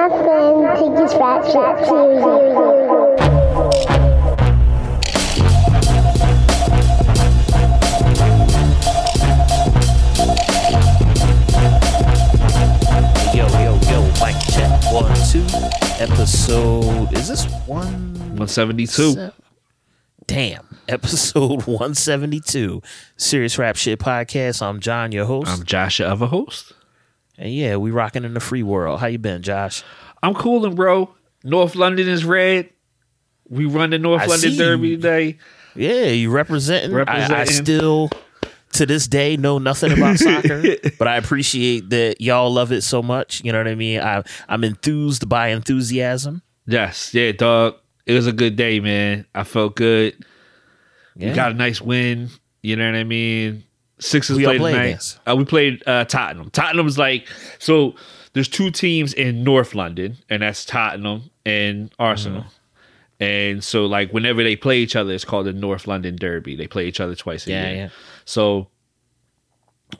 my friend take his rap shit seriously. Yo, yo, yo, mic check one, two. Episode is this one 172. se- Damn, episode one seventy two. Serious Rap Shit Podcast. I'm John, your host. I'm Josh, your other host. And yeah, we rocking in the free world. How you been, Josh? I'm coolin', bro. North London is red. We run the North I London Derby today. Yeah, you representing. I, I still to this day know nothing about soccer, but I appreciate that y'all love it so much. You know what I mean? I I'm enthused by enthusiasm. Yes, yeah, dog. It was a good day, man. I felt good. Yeah. We got a nice win. You know what I mean? Sixers y'all played play tonight. against? Uh, we played uh, Tottenham. Tottenham's like so. There's two teams in North London, and that's Tottenham and Arsenal. Mm-hmm. And so, like, whenever they play each other, it's called the North London Derby. They play each other twice a Yeah, year. yeah. So,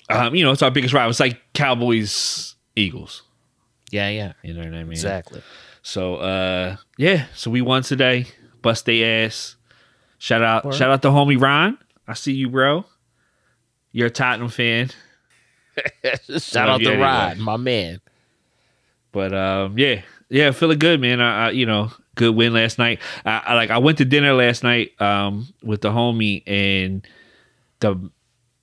um, you know, it's our biggest rival. It's like Cowboys, Eagles. Yeah, yeah. You know what I mean? Exactly. So uh yeah, so we won today. Bust they ass. Shout out Word. shout out to homie Ron. I see you, bro. You're a Tottenham fan. Shout out to anyway. Rod, my man. But um yeah. Yeah, feeling good, man. I, I you know, good win last night. I, I like I went to dinner last night um with the homie and the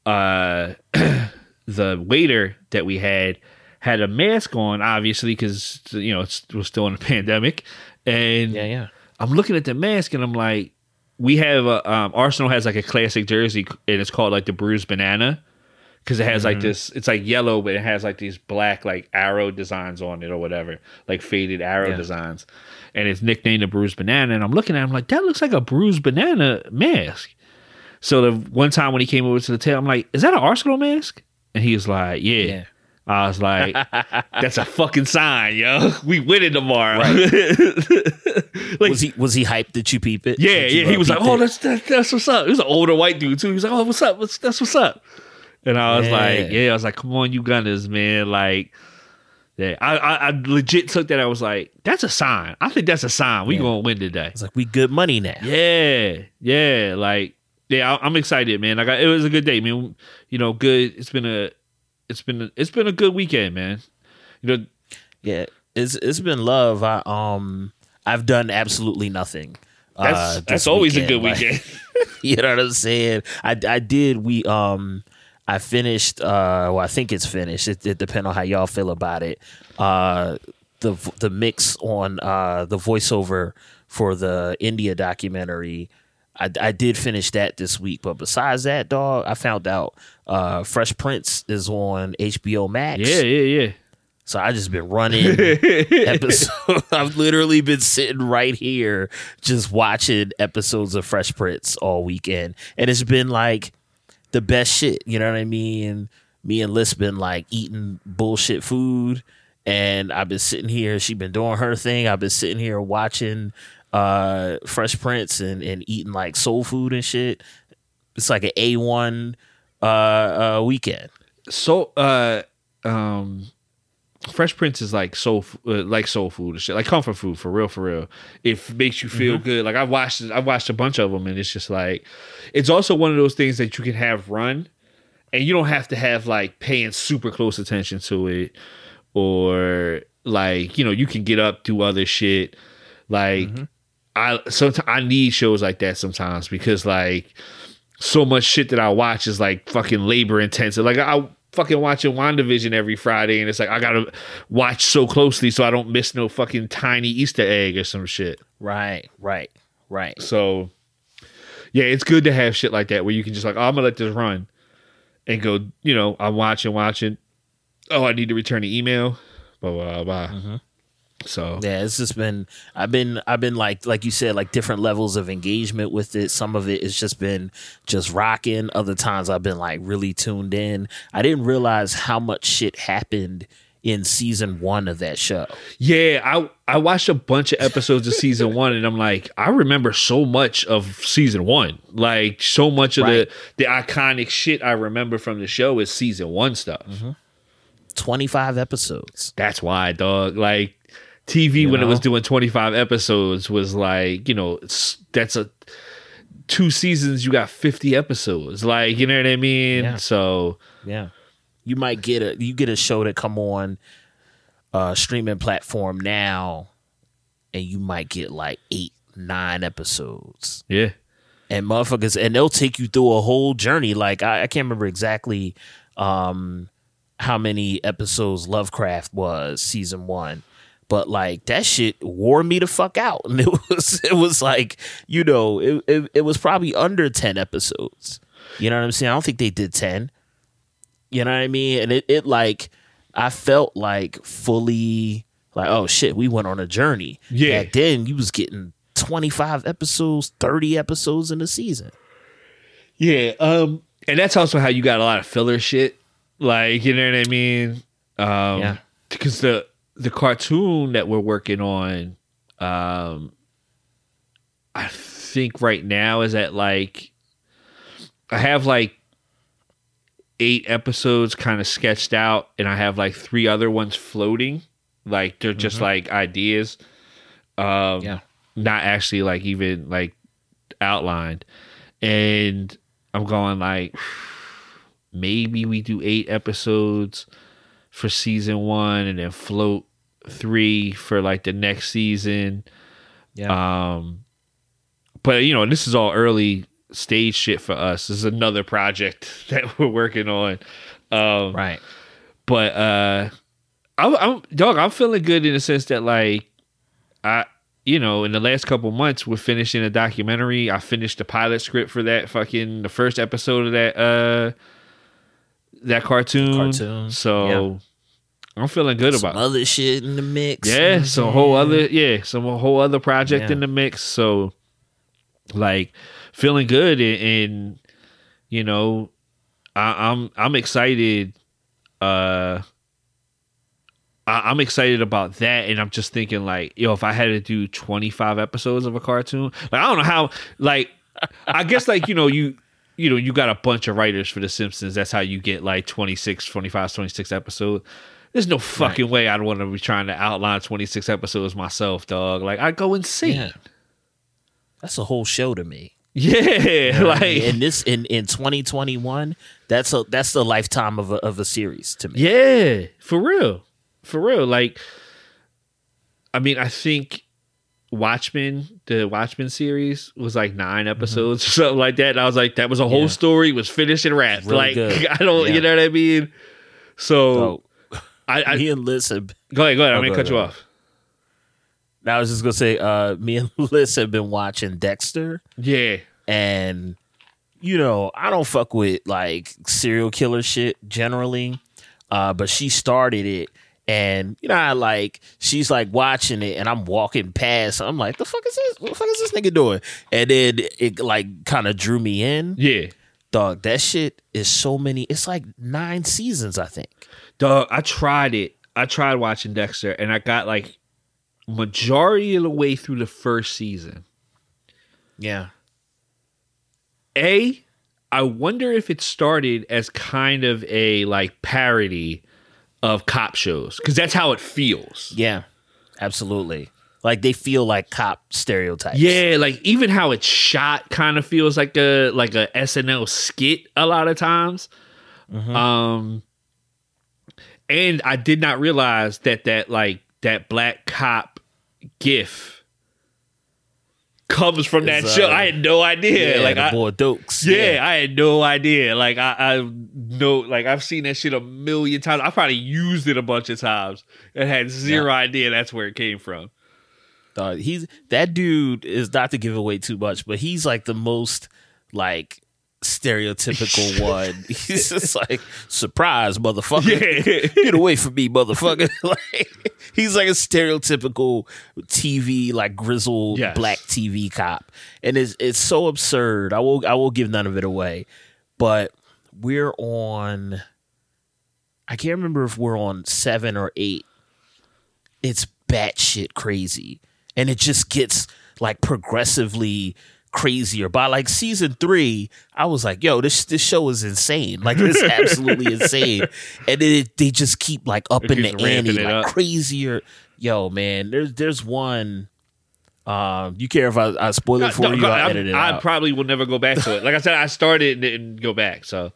uh the waiter that we had had a mask on obviously cuz you know, it's, we're still in a pandemic and Yeah, yeah. I'm looking at the mask and I'm like, we have a um, Arsenal has like a classic jersey and it's called like the bruised banana because it has like this. It's like yellow, but it has like these black like arrow designs on it or whatever, like faded arrow Yeah. designs, and it's nicknamed the bruised banana. And I'm looking at, it, I'm like, that looks like a bruised banana mask. So the one time when he came over to the table, I'm like, is that an Arsenal mask? And he was like, yeah. Yeah. I was like, that's a fucking sign, yo. We winning tomorrow. like, was he was he hyped that you peep it? yeah, yeah. He uh, was like, "Oh, it? that's that, that's what's up." He was an older white dude too. He was like, "Oh, what's up? What's, that's what's up." And I was Yeah. like, "Yeah." I was like, "Come on, you Gunners, man!" Like, yeah, I, I, I legit took that. I was like, "That's a sign. I think that's a sign. We Yeah. gonna win today." It's like we good money now. Yeah, yeah. Like, yeah, I, I'm excited, man. Like, I, it was a good day, man. You know, good. It's been a, it's been, a, it's been a good weekend, man. You know, Yeah, it's it's been love. I um I've done absolutely nothing. that's uh, that's always a good Like, weekend. you know what I'm saying? I I did. We um I finished. Uh, well, I think it's finished. It, it depends on how y'all feel about it. Uh, the the mix on uh the voiceover for the India documentary. I, I did finish that this week, but besides that, dog, I found out uh, Fresh Prince is on HBO Max. yeah, yeah, yeah. So I just been running episode. I've literally been sitting right here just watching episodes of Fresh Prince all weekend, and it's been like the best shit. You know what I mean? Me and Liz been like eating bullshit food, and I've been sitting here. She been doing her thing. I've been sitting here watching uh Fresh Prince and and eating like soul food and shit. It's like an A one uh, uh weekend. so uh um fresh prince is like soul uh, like soul food and shit like comfort food for real for real it makes you feel good like i've watched i've watched a bunch of them and it's just like it's also one of those things that you can have run and you don't have to have like paying super close attention to it or like you know you can get up do other shit like i sometimes i need shows like that sometimes because like so much shit that I watch is like fucking labor intensive. Like I fucking watching WandaVision every Friday and it's like I gotta watch so closely so I don't miss no fucking tiny Easter egg or some shit. Right, right, right. So yeah, it's good to have shit like that where you can just like, oh, I'm gonna let this run and go, you know, I'm watching, watching. Oh, I need to return the email. Blah blah blah. Mm-hmm. So Yeah, it's just been I've been I've been like like you said like different levels of engagement with it. Some of it has just been just rocking. Other times I've been like really tuned in. I didn't realize how much shit happened in season 1 of that show. Yeah, I I watched a bunch of episodes of season one, and I'm like, I remember so much of season one. Like so much of Right. the the iconic shit I remember from the show is season one stuff. Mm-hmm. 25 episodes. That's why, dog. Like TV when it was doing 25 episodes was like, you know, that's a two seasons you got 50 episodes. Like, you know what I mean? Yeah. So, Yeah. You might get a you get a show that come on uh streaming platform now and you might get like eight, nine episodes. yeah. And motherfuckers and they'll take you through a whole journey. Like I, I can't remember exactly um how many episodes Lovecraft was season one. But like that shit wore me the fuck out. And it was it was like, you know, it, it, it was probably under ten episodes. You know what I'm saying? I don't think they did ten. You know what I mean? And it, it like I felt like fully like, oh shit, we went on a journey. Yeah. Back then you was getting 25 episodes, 30 episodes in a season. Yeah. Um, and that's also how you got a lot of filler shit. Like, you know what I mean? Um, Yeah. Because the the cartoon that we're working on, um, I think right now is at like, I have like eight episodes kind of sketched out, and I have like three other ones floating. Like they're just like ideas. Um, Yeah. not actually like even like outlined. And I'm going like maybe we do eight episodes for season one and then float three for like the next season. Yeah. Um but you know, this is all early stage shit for us. This is another project that we're working on. Um right. but uh I'm, I'm dog i'm feeling good in the sense that like i you know in the last couple months we're finishing a documentary i finished the pilot script for that fucking the first episode of that uh that cartoon Cartoon, so i'm feeling good Some about other shit in the mix. yeah, some whole other yeah, some whole other project Yeah. in the mix. So like feeling good and, and you know, I, I'm I'm excited. Uh, I, I'm excited about that, and I'm just thinking like, yo, if I had to do 25 episodes of a cartoon, like I don't know how, like, I guess like you know you. You know, you got a bunch of writers for The Simpsons. That's how you get like 26, 25, 26 episodes. There's no fucking way I'd want to be trying to outline 26 episodes myself, dog. Like, I'd go insane. Yeah. That's a whole show to me. Yeah. like, in this in in 2021, that's a that's the lifetime of a of a series to me. yeah, for real. For real. Like, I mean, I think Watchmen, the Watchmen series was like nine mm-hmm. episodes or something like that. And I was like, that was a whole Yeah. story, was finished and wrapped. Really like, good. I don't, Yeah. you know what I mean? So, So I, I me and Liz have go ahead, go ahead. I'm Oh, going to go cut ahead, you go off. I was just gonna say, uh, me and Liz have been watching Dexter, Yeah. and you know, I don't fuck with like serial killer shit generally, uh, but she started it, and you know, I like she's like watching it, and I'm walking past, I'm like, the fuck is this? What the fuck is this nigga doing? And then it like kind of drew me in. Yeah. Dog, that shit is so many. It's like nine seasons, I think. Dog, I tried it. I tried watching Dexter and I got like majority of the way through the first season. Yeah, A, I wonder if it started as kind of a like parody of cop shows because that's how it feels. yeah, absolutely. Like they feel like cop stereotypes. Yeah, like even how it's shot kind of feels like a like a SNL skit a lot of times. Um and I did not realize that that like that black cop gif comes from that Is, show. uh, I had no idea. yeah, like the I, boy Doakes. yeah, I had no idea. Like I, I know, like I've seen that shit a million times. I probably used it a bunch of times and had zero idea that's where it came from. Uh, he's that dude is not to give away too much, but he's like the most like stereotypical one. He's just like surprise, motherfucker. Yeah. Get away from me, motherfucker. like he's like a stereotypical TV, like grizzled Yes. black TV cop. And it's it's so absurd. I will I will give none of it away. But we're on I can't remember if we're on seven or eight. It's batshit crazy. And it just gets like progressively crazier. By like season three, I was like, yo, this this show is insane. Like it's absolutely insane. And then it, they just keep like up in the ante, like up. crazier. Yo, man, there's there's one. Um, you care if I, I spoil it for No, you? no, I'm- edit it I out. probably will never go back to it. Like I said, I started and didn't go back. So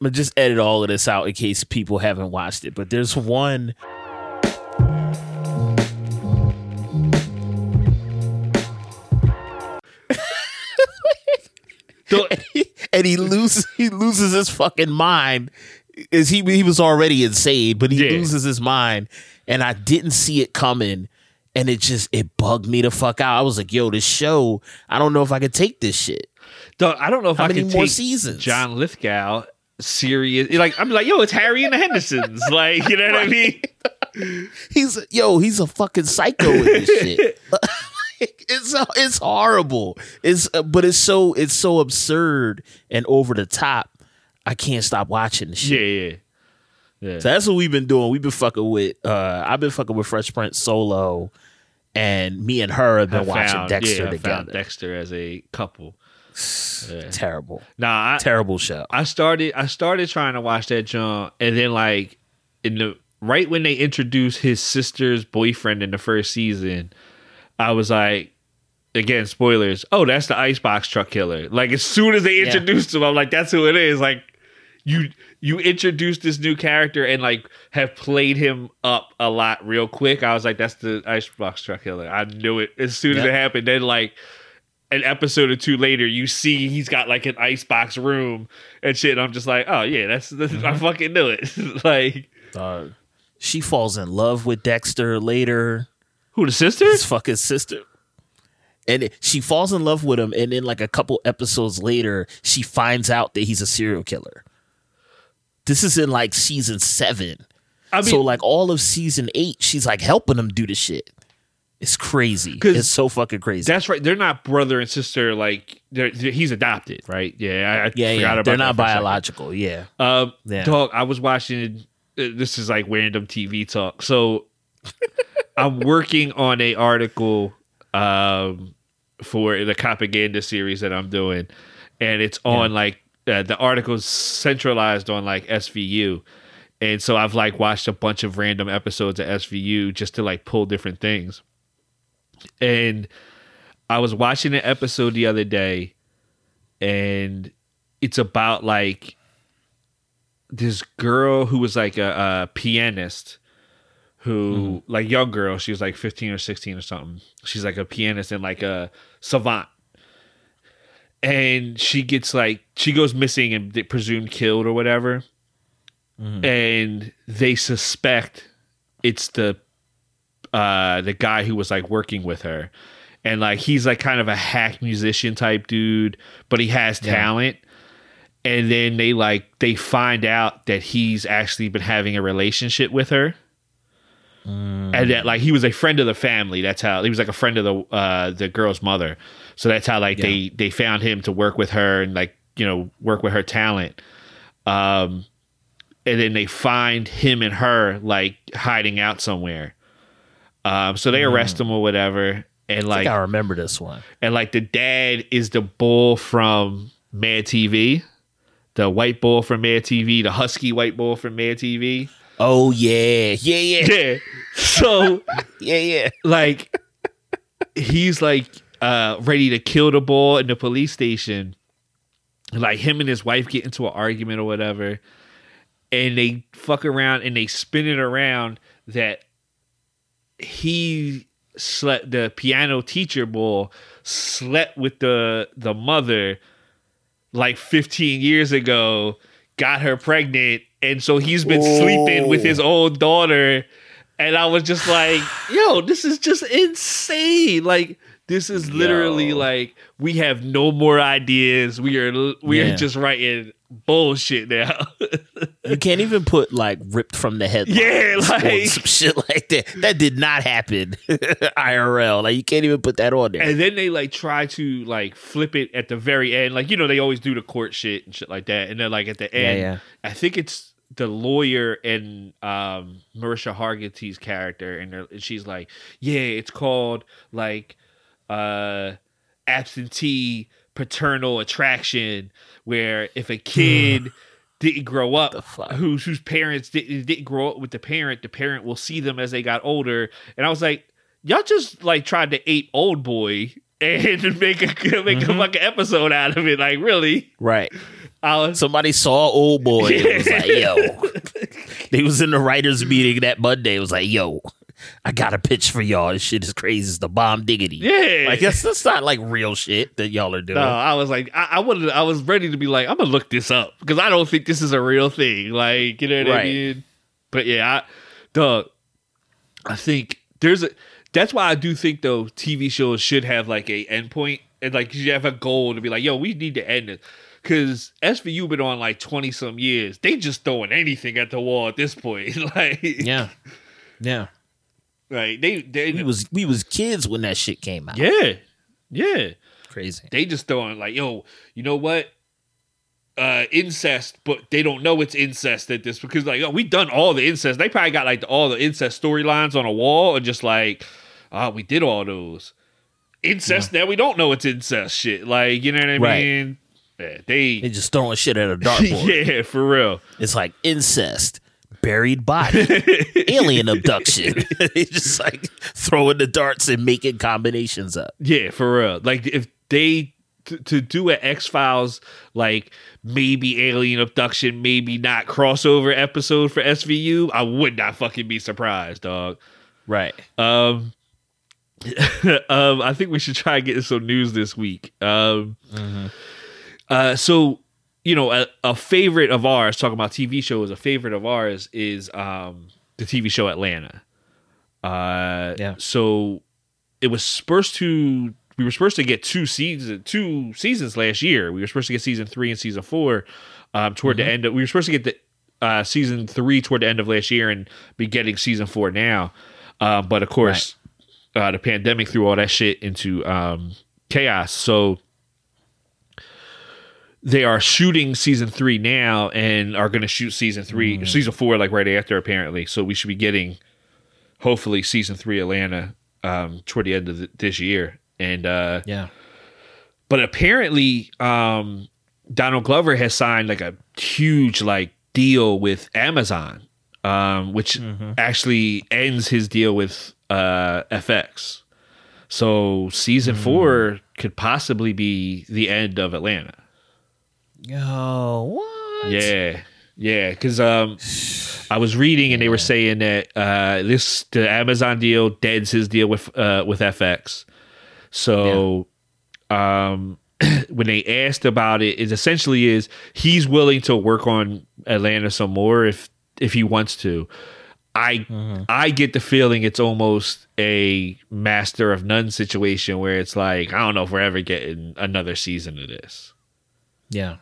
but just edit all of this out in case people haven't watched it. But there's one. and he loses he loses his fucking mind. Is he he was already insane, but he Yeah. loses his mind, and I didn't see it coming, and it just it bugged me the fuck out. I was like, yo, this show, I don't know if I could take this shit. Dog, I don't know if How I many can more take seasons? John Lithgow serious. Like I'm like, yo, it's Harry and the Hendersons. Like you know what I mean? He's yo, he's a fucking psycho in this shit. it's it's horrible. It's uh, but it's so it's so absurd and over the top. I can't stop watching the shit. Yeah, yeah, yeah. So that's what we've been doing. We've been fucking with. uh I've been fucking with Fresh Prince solo, and me and her have been I watching found- Dexter yeah, together. Dexter as a couple. Terrible, Nah, I, terrible show. I started I started trying to watch that John, and then like in the right when they introduced his sister's boyfriend in the first season, I was like, again spoilers. Oh, that's the icebox truck killer. Like as soon as they Yeah. introduced him, I'm like, that's who it is. Like you you introduced this new character and like have played him up a lot real quick. I was like, that's the icebox truck killer. I knew it as soon as it happened. Then like an episode or two later, you see he's got like an icebox room and shit. And I'm just like, oh yeah, that's, that's I fucking knew it. like Uh, she falls in love with Dexter later. Who the sister? his fucking sister. And she falls in love with him, and then like a couple episodes later, she finds out that he's a serial killer. This is in like season seven. I mean, so like all of season eight, she's like helping him do the shit. It's crazy. It's so fucking crazy. that's right. They're not brother and sister. Like they're, they're- he's adopted, right? Yeah, I, I yeah, forgot yeah. They're not for a second. biological. Yeah. Um, Yeah. dog, I was watching. uh, This is like random TV talk. So I'm working on a article um, for the propaganda series that I'm doing, and it's on like uh, the article's centralized on like SVU, and so I've like watched a bunch of random episodes of SVU just to like pull different things, and I was watching an episode the other day, and it's about like this girl who was like a, a pianist who like young girl she was like 15 or 16 or something. She's like a pianist and like a savant. And she gets like she goes missing and they presumed killed or whatever. And they suspect it's the uh the guy who was like working with her. And like he's like kind of a hack musician type dude but he has talent. And then they like they find out that he's actually been having a relationship with her and that like he was a friend of the family. That's how he was like a friend of the uh the girl's mother. So that's how like they they found him to work with her and like you know work with her talent. Um and then they find him and her like hiding out somewhere. Um so they arrest him or whatever. And I like think I remember this one. and like the dad is the bull from Mad TV, the white bull from Mad TV, the husky white bull from Mad TV. Oh yeah, yeah, yeah, Yeah. So yeah, yeah. like he's like uh ready to kill the bull in the police station. Like him and his wife get into an argument or whatever. And they fuck around and they spin it around that he slept the piano teacher bull slept with the the mother like 15 years ago got her pregnant and so he's been sleeping with his oh. own daughter and i was just like yo this is just insane like this is literally Yo. like we have no more ideas we are we are just writing bullshit now You can't even put like ripped from the headlines. Yeah, like- some shit like that. That did not happen. IRL. Like you can't even put that on there. and then they like try to like flip it at the very end like you know they always do the court shit and shit like that and then like at the end yeah. i think it's the lawyer and um Mariska Hargitay's character and, she's like yeah it's called like uh absentee paternal attraction where if a kid didn't grow up whose whose parents didn't didn't grow up with the parent, the parent will see them as they got older. And I was like, y'all just like tried to ape Oldboy and make a make Mm-hmm. a fucking episode out of it. Like really? Right. I was Somebody saw Oldboy and was like, yo. they was in the writers' meeting that Monday. It was like, yo, I got a pitch for y'all. This shit is crazy. It's the bomb diggity. Yeah. Like that's, that's not like real shit that y'all are doing. No, I was like, I, I wanted, I was ready to be like, I'm gonna look this up because I don't think this is a real thing. Like, you know what I mean? But yeah, I, dog, I think there's a. That's why I do think though TV shows should have like a endpoint and like you have a goal to be like, yo, we need to end it. Cause SVU been on like twenty some years. They just throwing anything at the wall at this point. like, Yeah. Yeah. like they, they, We was we was kids when that shit came out. yeah, yeah. Crazy. they just throwing like, yo, you know what? Uh, incest, but they don't know it's incest at this because like, oh, we done all the incest. They probably got like all the incest storylines on a wall and just like, ah, we did all those incest. Now we don't know it's incest shit. Like, you know what I Right. mean? Yeah, They they, just throwing shit at a dartboard. yeah, for real. It's like incest, buried body, alien abduction. they just like throwing the darts and making combinations up. Yeah, for real. Like if they to, to do an X Files like maybe alien abduction, maybe not crossover episode for SVU, I would not fucking be surprised, dog. Right. Um, um, I think we should try and get some news this week. Um, uh, so you know, a, a favorite of ours, talking about TV shows, a favorite of ours is um the TV show Atlanta. Uh, Yeah. So it was supposed to. We were supposed to get two seasons, two seasons last year. We were supposed to get season three and season four um, toward the end. Of, we were supposed to get the uh, season three toward the end of last year and be getting season four now. Uh, but of course, uh, the pandemic threw all that shit into um, chaos. So they are shooting season three now and are going to shoot season three, season four, like right after, apparently. So we should be getting hopefully season three Atlanta um, toward the end of th- this year. And uh, Yeah. but apparently, um, Donald Glover has signed like a huge like deal with Amazon, um, which actually ends his deal with uh, FX. So season four could possibly be the end of Atlanta. Yo, what? Yeah, yeah. Because um, I was reading and they were saying that uh, this the Amazon deal deads his deal with uh, with FX. So, um, when they asked about it, it essentially is he's willing to work on Atlanta some more if if he wants to. I mm-hmm. I get the feeling it's almost a master of none situation where it's like I don't know if we're ever getting another season of this Yeah.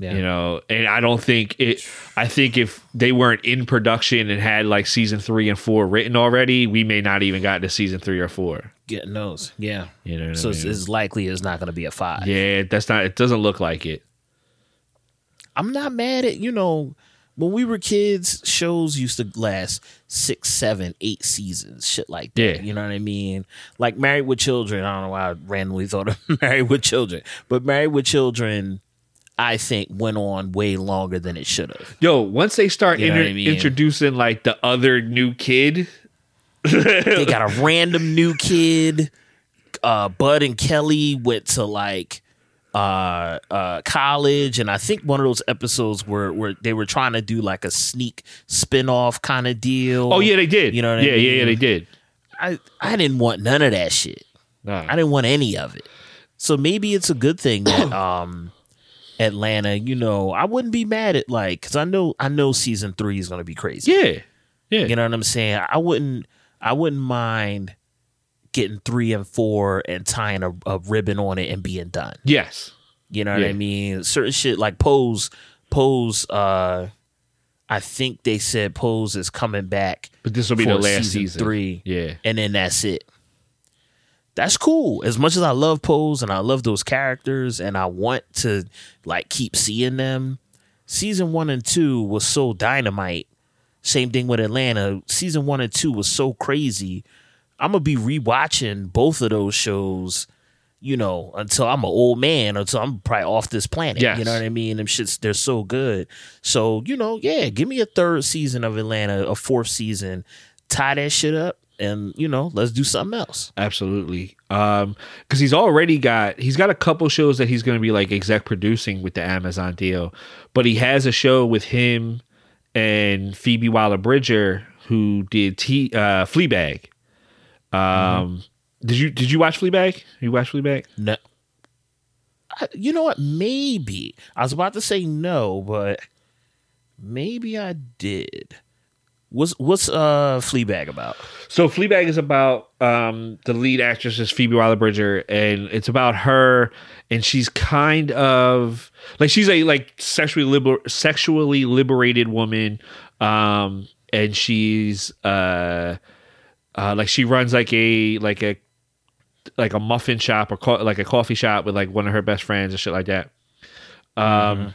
Yeah. you know and i don't think it i think if they weren't in production and had like season three and four written already we may not even got to season three or four Getting those. Yeah. you know what So I it's, it's likely it's not going to be a five. yeah that's not it doesn't look like it I'm not mad at, you know, when we were kids, shows used to last six, seven, eight seasons, shit like that. Yeah. You know what I mean? Like Married with Children. I don't know why I randomly thought of Married with Children, but Married with Children, I think, went on way longer than it should have. yo once they start You know inter- I mean? introducing like the other new kid They got a random new kid. Uh, Bud and Kelly went to like uh uh college and I think one of those episodes where where they were trying to do like a sneak spin-off kind of deal. oh yeah they did You know what I yeah yeah yeah they did I I didn't want none of that shit. Nah. I didn't want any of it. So maybe it's a good thing that um Atlanta, you know, I wouldn't be mad at like cuz I know I know season 3 is going to be crazy. yeah yeah You know what I'm saying? I wouldn't I wouldn't mind getting 3 and 4 and tying a, a ribbon on it and being done. yes You know what I mean? Certain shit like Pose Pose uh I think they said Pose is coming back but this will be the last season season, three. yeah and then that's it. That's cool. As much as I love Pose and I love those characters and I want to like keep seeing them, season one and two was so dynamite. Same thing with Atlanta. Season one and two was so crazy. I'm gonna be rewatching both of those shows you know, until I'm an old man, until I'm probably off this planet. Yes. You know what I mean? Them shits, they're so good. So, you know, yeah, give me a third season of Atlanta, a fourth season, tie that shit up, and, you know, let's do something else. Absolutely. Um, because he's already got he's got a couple shows that he's going to be like exec producing with the Amazon deal, but he has a show with him and Phoebe Waller Bridger who did T uh Fleabag. Um, did you did you watch Fleabag? You watch Fleabag? No. I, you know what? Maybe. I was about to say no, but maybe I did. What's what's uh Fleabag about? So Fleabag is about um, the lead actress is Phoebe Waller-Bridger, and it's about her, and she's kind of like she's a like sexually liber- sexually liberated woman, um, and she's uh, uh, like she runs like a like a like a muffin shop or co- like a coffee shop with like one of her best friends and shit like that. Um,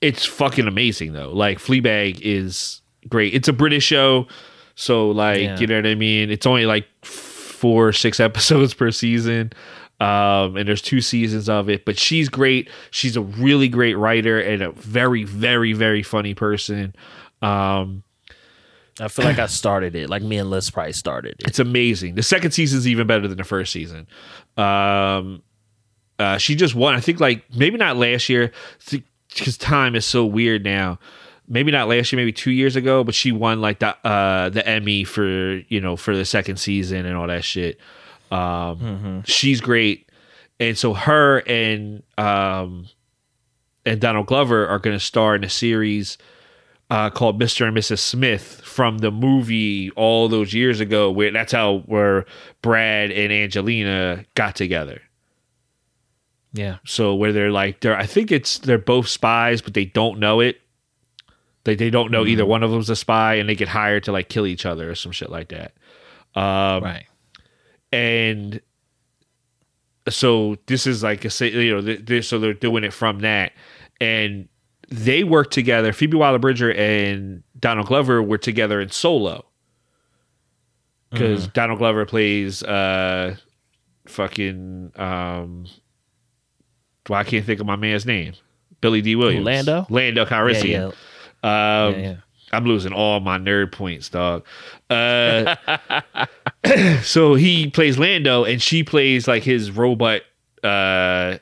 it's fucking amazing though. Like Fleabag is great. It's a British show, so like Yeah. you know what I mean. It's only like four or six episodes per season, um, and there's two seasons of it. But she's great. She's a really great writer and a very, very, very funny person. Um, I feel like I started it. Like me and Liz probably started it. it's amazing. The second season's even better than the first season. Um, uh, she just won. I think like maybe not last year because time is so weird now. Maybe not last year, maybe two years ago, but she won like the uh, the Emmy for you know for the second season and all that shit. Um, She's great, and so her and um, and Donald Glover are going to star in a series uh, called Mr. and Mrs. Smith from the movie all those years ago, where that's how where Brad and Angelina got together. Yeah. So where they're like they're I think it's they're both spies, but they don't know it. They they don't know either one of them's a spy, and they get hired to like kill each other or some shit like that. Um, Right. and so this is like a you know th- th- so they're doing it from that and they work together phoebe waller-bridger and donald glover were together in solo. Because donald glover plays uh fucking um well i can't think of my man's name. Billy Dee Williams. Lando? lando calrissian. Yeah, um yeah, yeah. I'm losing all my nerd points, dog. Uh, so he plays Lando, and she plays like his robot, uh,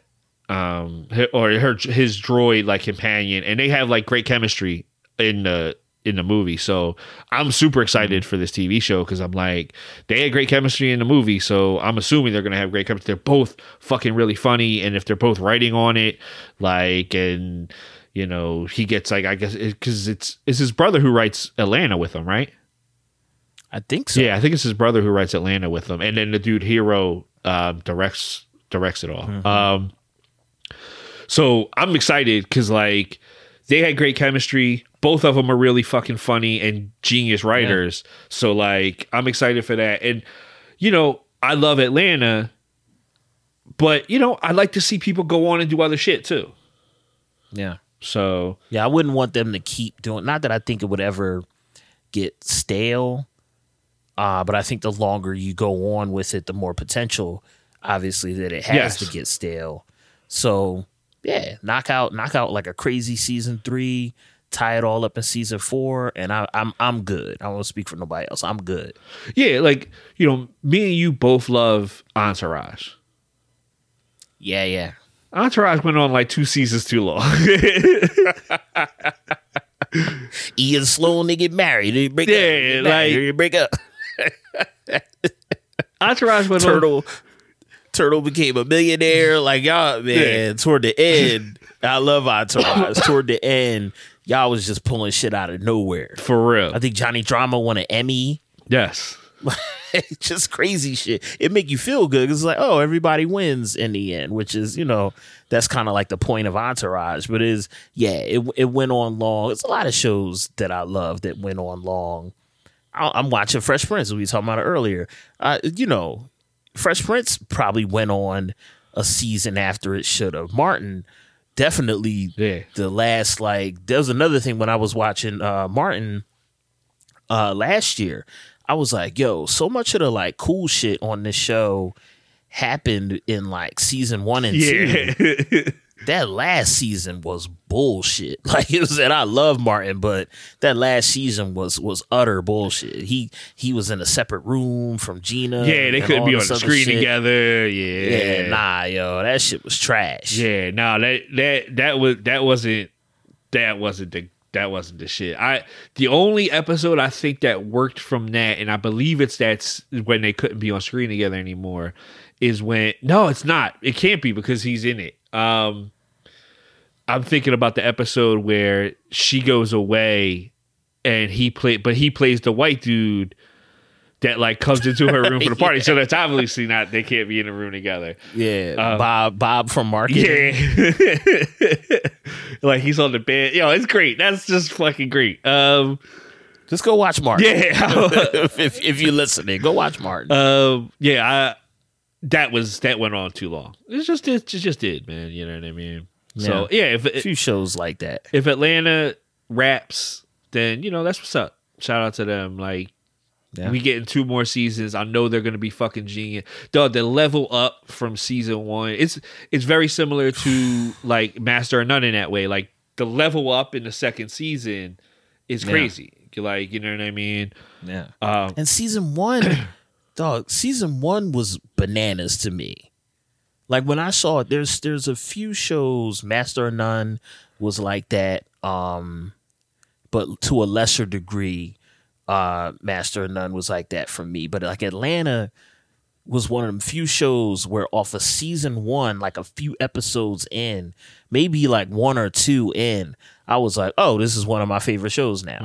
um, or her his droid like companion, and they have like great chemistry in the in the movie. So I'm super excited for this TV show because I'm like they had great chemistry in the movie, so I'm assuming they're gonna have great chemistry. They're both fucking really funny, and if they're both writing on it, like and you know he gets like I guess because it's it's his brother who writes Atlanta with him, right? I think so. Yeah, I think it's his brother who writes Atlanta with him, and then the dude Hiro um, directs directs it all. Um, so I'm excited because like they had great chemistry. Both of them are really fucking funny and genius writers. So like I'm excited for that. And you know I love Atlanta, but you know I like to see people go on and do other shit too. Yeah. So Yeah, I wouldn't want them to keep doing. Not that I think it would ever get stale, uh, but I think the longer you go on with it, the more potential, obviously, that it has Yes. to get stale. So yeah, knock out, knock out like a crazy season three, tie it all up in season four, and I, I'm I'm good. I won't speak for nobody else. I'm good. yeah, like you know, me and you both love Entourage. Yeah, yeah. Entourage went on like two seasons too long. Ian Sloan, they get married. They break Yeah, up. They married, like- they break up. Entourage went on. Turtle became a millionaire. Like y'all, man, Yeah. toward the end, I love Entourage. toward the end, y'all was just pulling shit out of nowhere. For real. I think Johnny Drama won an Emmy. yes. just crazy shit. It make you feel good because it's like, oh, everybody wins in the end, which is, you know, that's kind of like the point of Entourage. But is, yeah, it it went on long. It's a lot of shows that I love that went on long. I, I'm watching Fresh Prince. We were talking about it earlier. Uh, you know, Fresh Prince probably went on a season after it should have. Martin definitely Yeah. the last like there was another thing when I was watching uh Martin uh last year. I was like, yo, so much of the like cool shit on this show happened in like season one and Yeah. two. That last season was bullshit. Like it was, and I love Martin, but that last season was was utter bullshit. He he was in a separate room from Gina. yeah, they couldn't be on the screen shit. together. Yeah. Yeah, nah, yo, that shit was trash. Yeah, no, that that that was that wasn't that wasn't the that wasn't the shit. I the only episode I think that worked from that, and I believe it's that's when they couldn't be on screen together anymore, is when no, it's not. It can't be because he's in it. Um I'm thinking about the episode where she goes away and he play but he plays the white dude that like comes into her room for the party. So that's obviously not they can't be in a room together. Yeah, Uh, Bob Bob from marketing. Yeah. like he's on the bed. Yo, it's great. That's just fucking great. Um Just go watch Martin. yeah. if, if if you're listening, go watch Martin. um yeah, I that was that went on too long. It's just it just, did, man. You know what I mean? So yeah, if a few shows like that. if Atlanta raps, then you know that's what's up. Shout out to them. Like Yeah. we getting two more seasons. I know they're gonna be fucking genius. Dog, the level up from season one. It's it's very similar to like Master of None in that way. Like the level up in the second season is crazy. Yeah. Like you know what I mean? Yeah. Um, And season one, dog, season one was bananas to me. Like when I saw it, there's there's a few shows, Master of None was like that, um, but to a lesser degree, uh, Master of None was like that for me. But like Atlanta was one of them few shows where off of season one, like a few episodes in, maybe like one or two in, I was like, oh, this is one of my favorite shows now.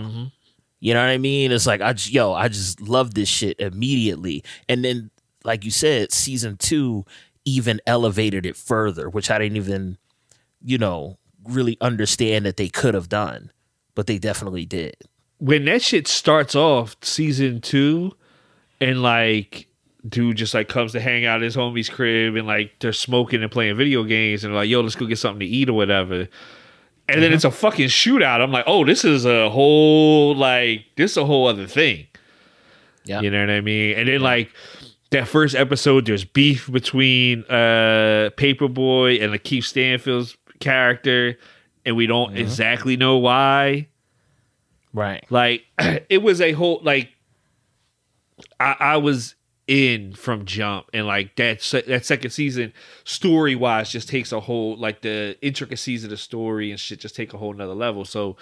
You know what I mean? It's like I just, yo, I just love this shit immediately. And then like you said, season 2 even elevated it further, which I didn't even you know, really understand that they could have done, but they definitely did. when that shit starts off season two, and like dude just like comes to hang out at his homie's crib, and like they're smoking and playing video games, and like yo, let's go get something to eat or whatever. And then it's a fucking shootout. I'm like, oh, this is a whole like this is a whole other thing. Yeah. You know what I mean? And then like that first episode, there's beef between uh Paper Boi and LaKeith Stanfield's character, and we don't exactly know why. Right. Like it was a whole like I, I was in from jump and like that that second season story wise just takes a whole like the intricacies of the story and shit just take a whole nother level so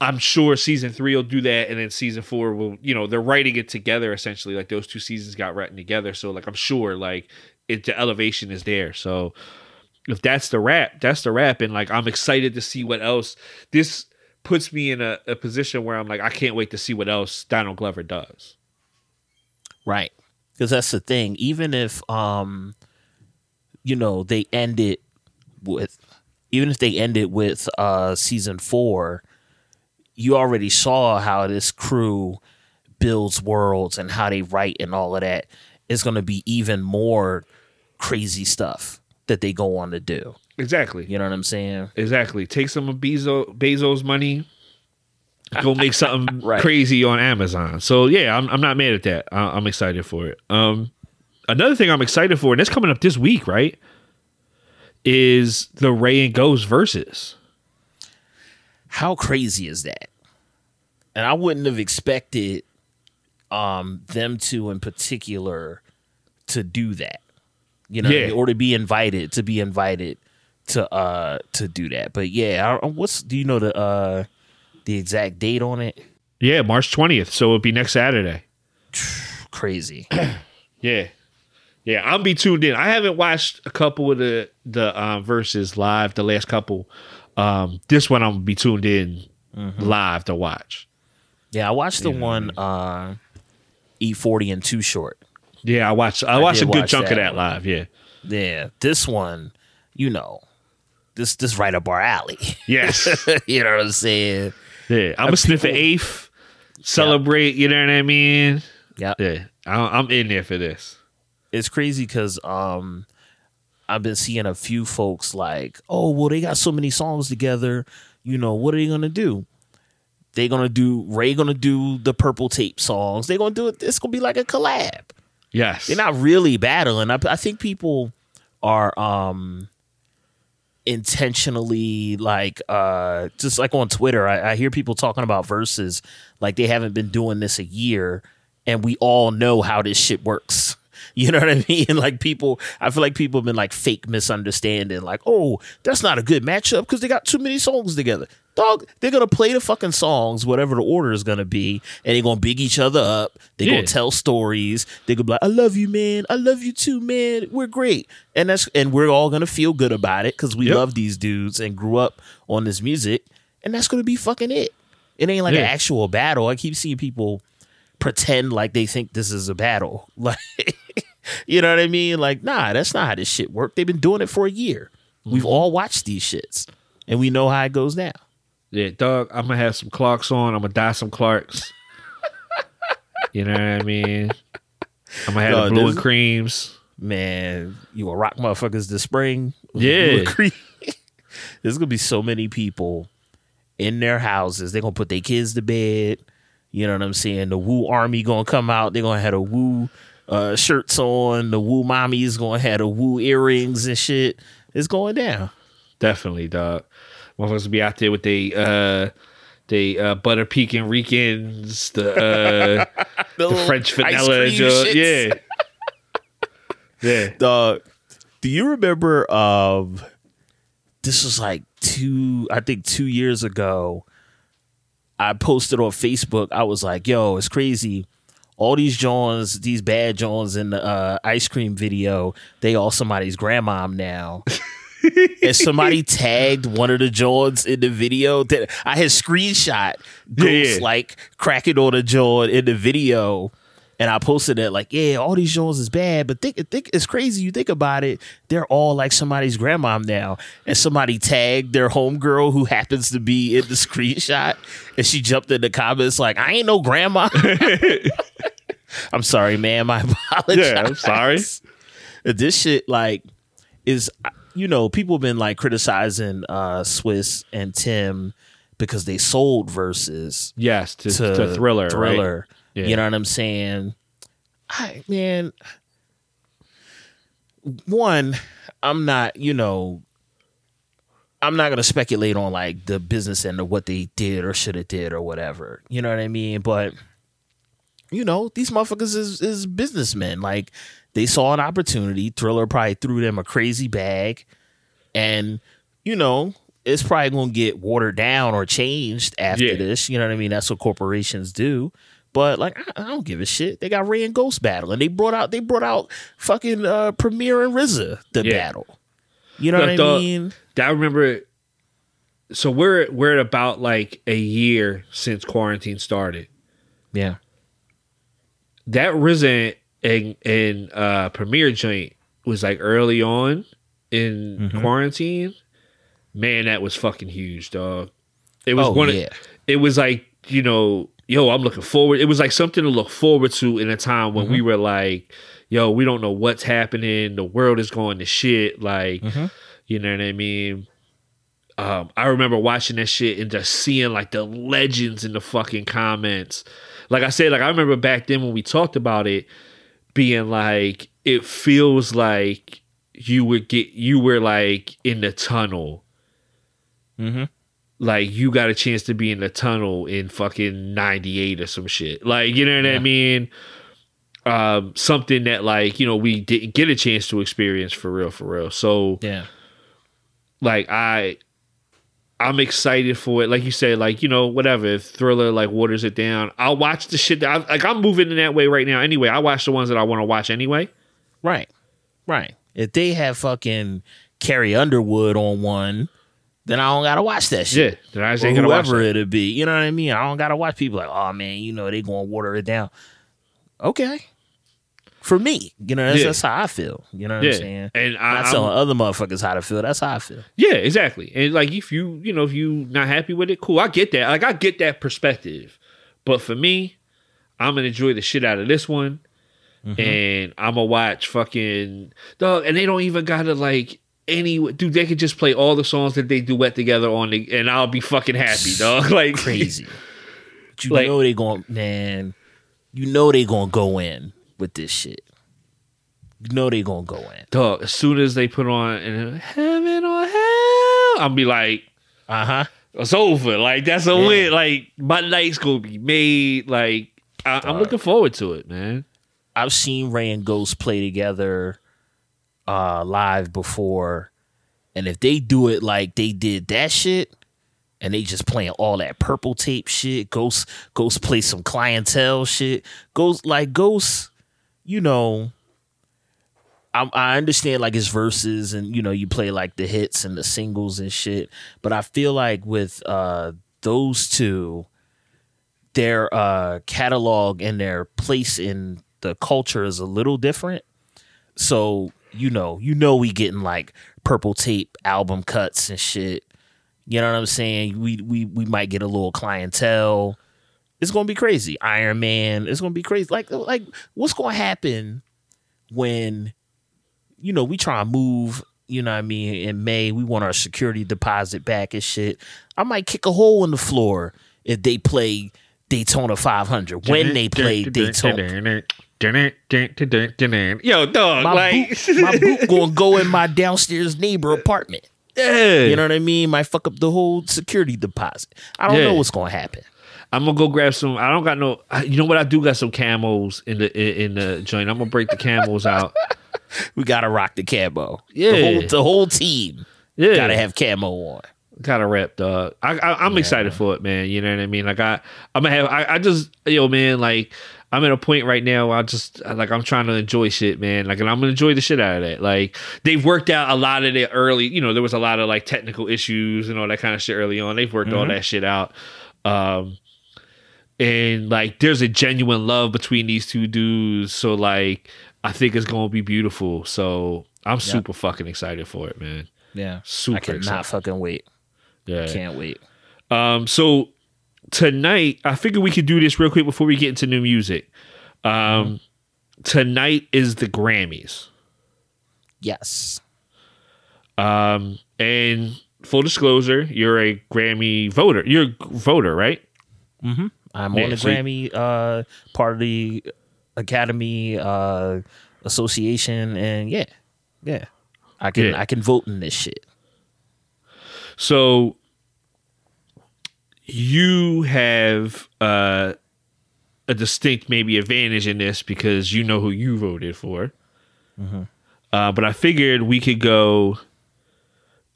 i'm sure season three will do that and then season four will you know they're writing it together essentially like those two seasons got written together so like i'm sure like it the elevation is there so if that's the rap, that's the rap. And like I'm excited to see what else. This puts me in a, a position where I'm like, I can't wait to see what else Donald Glover does. Right. Because that's the thing. Even if um you know, they end it with even if they end it with uh season four, you already saw how this crew builds worlds and how they write and all of that. It's gonna be even more crazy stuff that they go on to do. Exactly. You know what I'm saying? Exactly. Take some of Bezos Bezos' money, go make something Right. crazy on Amazon. So yeah, I'm I'm not mad at that. I, I'm excited for it. Um, another thing I'm excited for, and that's coming up this week, right? Is the Rae and Ghost Verzuz. how crazy is that? And I wouldn't have expected um them to in particular to do that. You know, Yeah. or to be invited to be invited to uh to do that. But yeah, I, what's do you know the uh the exact date on it? Yeah, March 20th. So it'll be next Saturday. Crazy. Yeah. Yeah, I'll be tuned in. I haven't watched a couple of the the um, Verzuz live, the last couple. Um, this one I'm gonna be tuned in live to watch. Yeah, I watched the one uh E-40 and Too Short. Yeah, I watched. I watched a good watch chunk of that that one. live. Yeah. Yeah, this one, you know, this this right up our alley. Yes. you know what I'm saying? Yeah. I'm a sniff an eighth. Celebrate. You know what I mean? Yeah. Yeah. I, I'm in there for this. it's crazy because um I've been seeing a few folks like, oh well, they got so many songs together. You know, what are they gonna do? They gonna do Rae gonna do the purple tape songs. They gonna do it. It's gonna be like a collab. Yes. they're not really battling. I, I think people are um intentionally like uh just like on Twitter. I, I hear people talking about Verzuz like they haven't been doing this a year, and we all know how this shit works. You know what I mean? Like people, I feel like people have been like fake misunderstanding, like, oh, that's not a good matchup because they got too many songs together. Dog, they're gonna play the fucking songs, whatever the order is gonna be, and they're gonna big each other up. They're Yeah. gonna tell stories. They're gonna be like, I love you, man. I love you too, man. We're great. And that's and we're all gonna feel good about it because we Yep. love these dudes and grew up on this music, and that's gonna be fucking it. It ain't like Yeah. an actual battle. I keep seeing people pretend like they think this is a battle. Like you know what I mean? Like, nah, that's not how this shit work. They've been doing it for a year. We've Mm-hmm. all watched these shits. And we know how it goes down. Yeah, dog. I'm gonna have some Clarks on. I'm gonna dye some Clarks. you know what I mean? I'm gonna have Dog, the blue and creams. Man, you will rock motherfuckers this spring. Yeah. There's gonna be so many people in their houses. They're gonna put their kids to bed. You know what I'm saying? The Woo Army gonna come out. They're gonna have a Woo uh, shirts on. The Woo Mommies gonna have the Woo earrings and shit. It's going down. Definitely, dog. Motherfuckers be out there with they uh they uh butter pecan Ricans, the uh the little French vanilla. Yeah. Yeah. Dog, do you remember um this was like two I think two years ago. I posted on Facebook, I was like, yo, it's crazy. All these Johns, these bad Johns in the uh, ice cream video, they all somebody's grandmom now. and somebody tagged one of the Johns in the video that I had screenshot Yeah, yeah. like cracking on a John in the video. And I posted it like, yeah, all these Johns is bad, but think think it's crazy. You think about it, they're all like somebody's grandmom now. And somebody tagged their homegirl who happens to be in the screenshot, and she jumped in the comments like, I ain't no grandma. I'm sorry, man. My apologies. Yeah, I'm sorry. This shit like is you know people have been like criticizing uh Swizz and Tim because they sold verses Yes, to, to, to Triller. Triller. Right? Yeah. You know what I'm saying? I man, one, I'm not. You know, I'm not gonna speculate on like the business end of what they did or should have did or whatever. You know what I mean? But you know, these motherfuckers is is businessmen. Like they saw an opportunity. Triller probably threw them a crazy bag, and you know. It's probably gonna get watered down or changed after Yeah. this. You know what I mean? That's what corporations do. But like, I, I don't give a shit. They got Rae and Ghost battle, and they brought out they brought out fucking uh, Premier and RZA the Yeah. battle. You know Look, what I mean? I remember. So we're we're at about like a year since quarantine started. Yeah. That RZA and and uh, Premier joint was like early on in Mm-hmm. quarantine. Man, that was fucking huge, dog. It was Oh, one. yeah. Of, it was like you know, yo, I'm looking forward. It was like something to look forward to in a time when Mm-hmm. we were like, yo, we don't know what's happening. The world is going to shit. Like, Mm-hmm. you know what I mean? Um, I remember watching that shit and just seeing like the legends in the fucking comments. Like I said, like I remember back then when we talked about it, being like, it feels like you would get you were like in the tunnel. Mm-hmm. Like you got a chance to be in the tunnel in fucking ninety eight or some shit. Like, you know what I mean? Um, something that like, you know, we didn't get a chance to experience for real, for real. So Yeah. like I I'm excited for it. Like you said, like, you know, whatever. If Triller like waters it down, I'll watch the shit that I, like I'm moving in that way right now anyway. I watch the ones that I want to watch anyway. Right. Right. If they have fucking Carrie Underwood on one, then I don't gotta watch that shit. Yeah. Then I just ain't gonna whoever that. it'll be. You know what I mean? I don't gotta watch people like, oh man, you know, they gonna water it down. Okay. For me. You know, that's, Yeah. that's how I feel. You know what Yeah. I'm saying? And I, Not I'm- telling other motherfuckers how to feel. That's how I feel. Yeah, exactly. And like if you, you know, if you not happy with it, cool. I get that. Like I get that perspective. But for me, I'm gonna enjoy the shit out of this one. Mm-hmm. And I'm gonna watch fucking dog. And they don't even gotta like any dude. They could just play all the songs that they duet together on, the, and I'll be fucking happy, dog. Like Crazy. But you Like- know they going man, you know they gonna go in with this shit. You know they gonna go in. Dog, as soon as they put on and heaven or hell, I'll be like, Uh huh. it's over. Like that's a Yeah. win. Like my night's gonna be made. Like I, I'm looking forward to it, man. I've seen Rae and Ghost play together uh live before. And if they do it like they did that shit, and they just playing all that purple tape shit, Ghost Ghost play some clientele shit. Ghost like Ghost, you know. I, I understand like his verses and you know you play like the hits and the singles and shit, but I feel like with uh those two, their uh catalog and their place in the culture is a little different. So, you know, you know we getting like purple tape album cuts and shit. You know what I'm saying? We we we might get a little clientele. It's gonna be crazy. Iron Man, it's gonna be crazy. Like like what's gonna happen when you know we try and move, you know what I mean, in May, we want our security deposit back and shit. I might kick a hole in the floor if they play Daytona 500 when they play Daytona. Yo, dog, My like boot, my boot gonna go in my downstairs neighbor apartment. yeah. You know what I mean? Might fuck up the whole security deposit. I don't Yeah. know what's gonna happen. I'm gonna go grab some. I don't got no. You know what? I do got some camos in the in, in the joint. I'm gonna break the camos out. We gotta rock the camo. Yeah. the whole, the whole team Yeah, gotta have camo on. Gotta wrapped up. I, I I'm excited for it, man. You know what I mean? Like I I'm gonna have. I, I just yo man, like I'm at a point right now. Where I just like I'm trying to enjoy shit, man. Like and I'm gonna enjoy the shit out of that. Like they've worked out a lot of the early. You know, there was a lot of like technical issues and all that kind of shit early on. They've worked all that shit out. Um, and like there's a genuine love between these two dudes. So like I think it's gonna be beautiful. So I'm super fucking excited for it, man. Yeah, Super I cannot excited. fucking wait. Yeah. Can't wait. Um, so tonight, I figured we could do this real quick before we get into new music. Um, tonight is the Grammys. Yes. Um, and full disclosure, you're a Grammy voter. You're a voter, right? Mm-hmm. I'm Yeah, on the so Grammy uh, part of the Academy uh, Association, and yeah, yeah, I can Yeah. I can vote in this shit. So you have uh, a distinct maybe advantage in this because you know who you voted for. Uh, but I figured we could go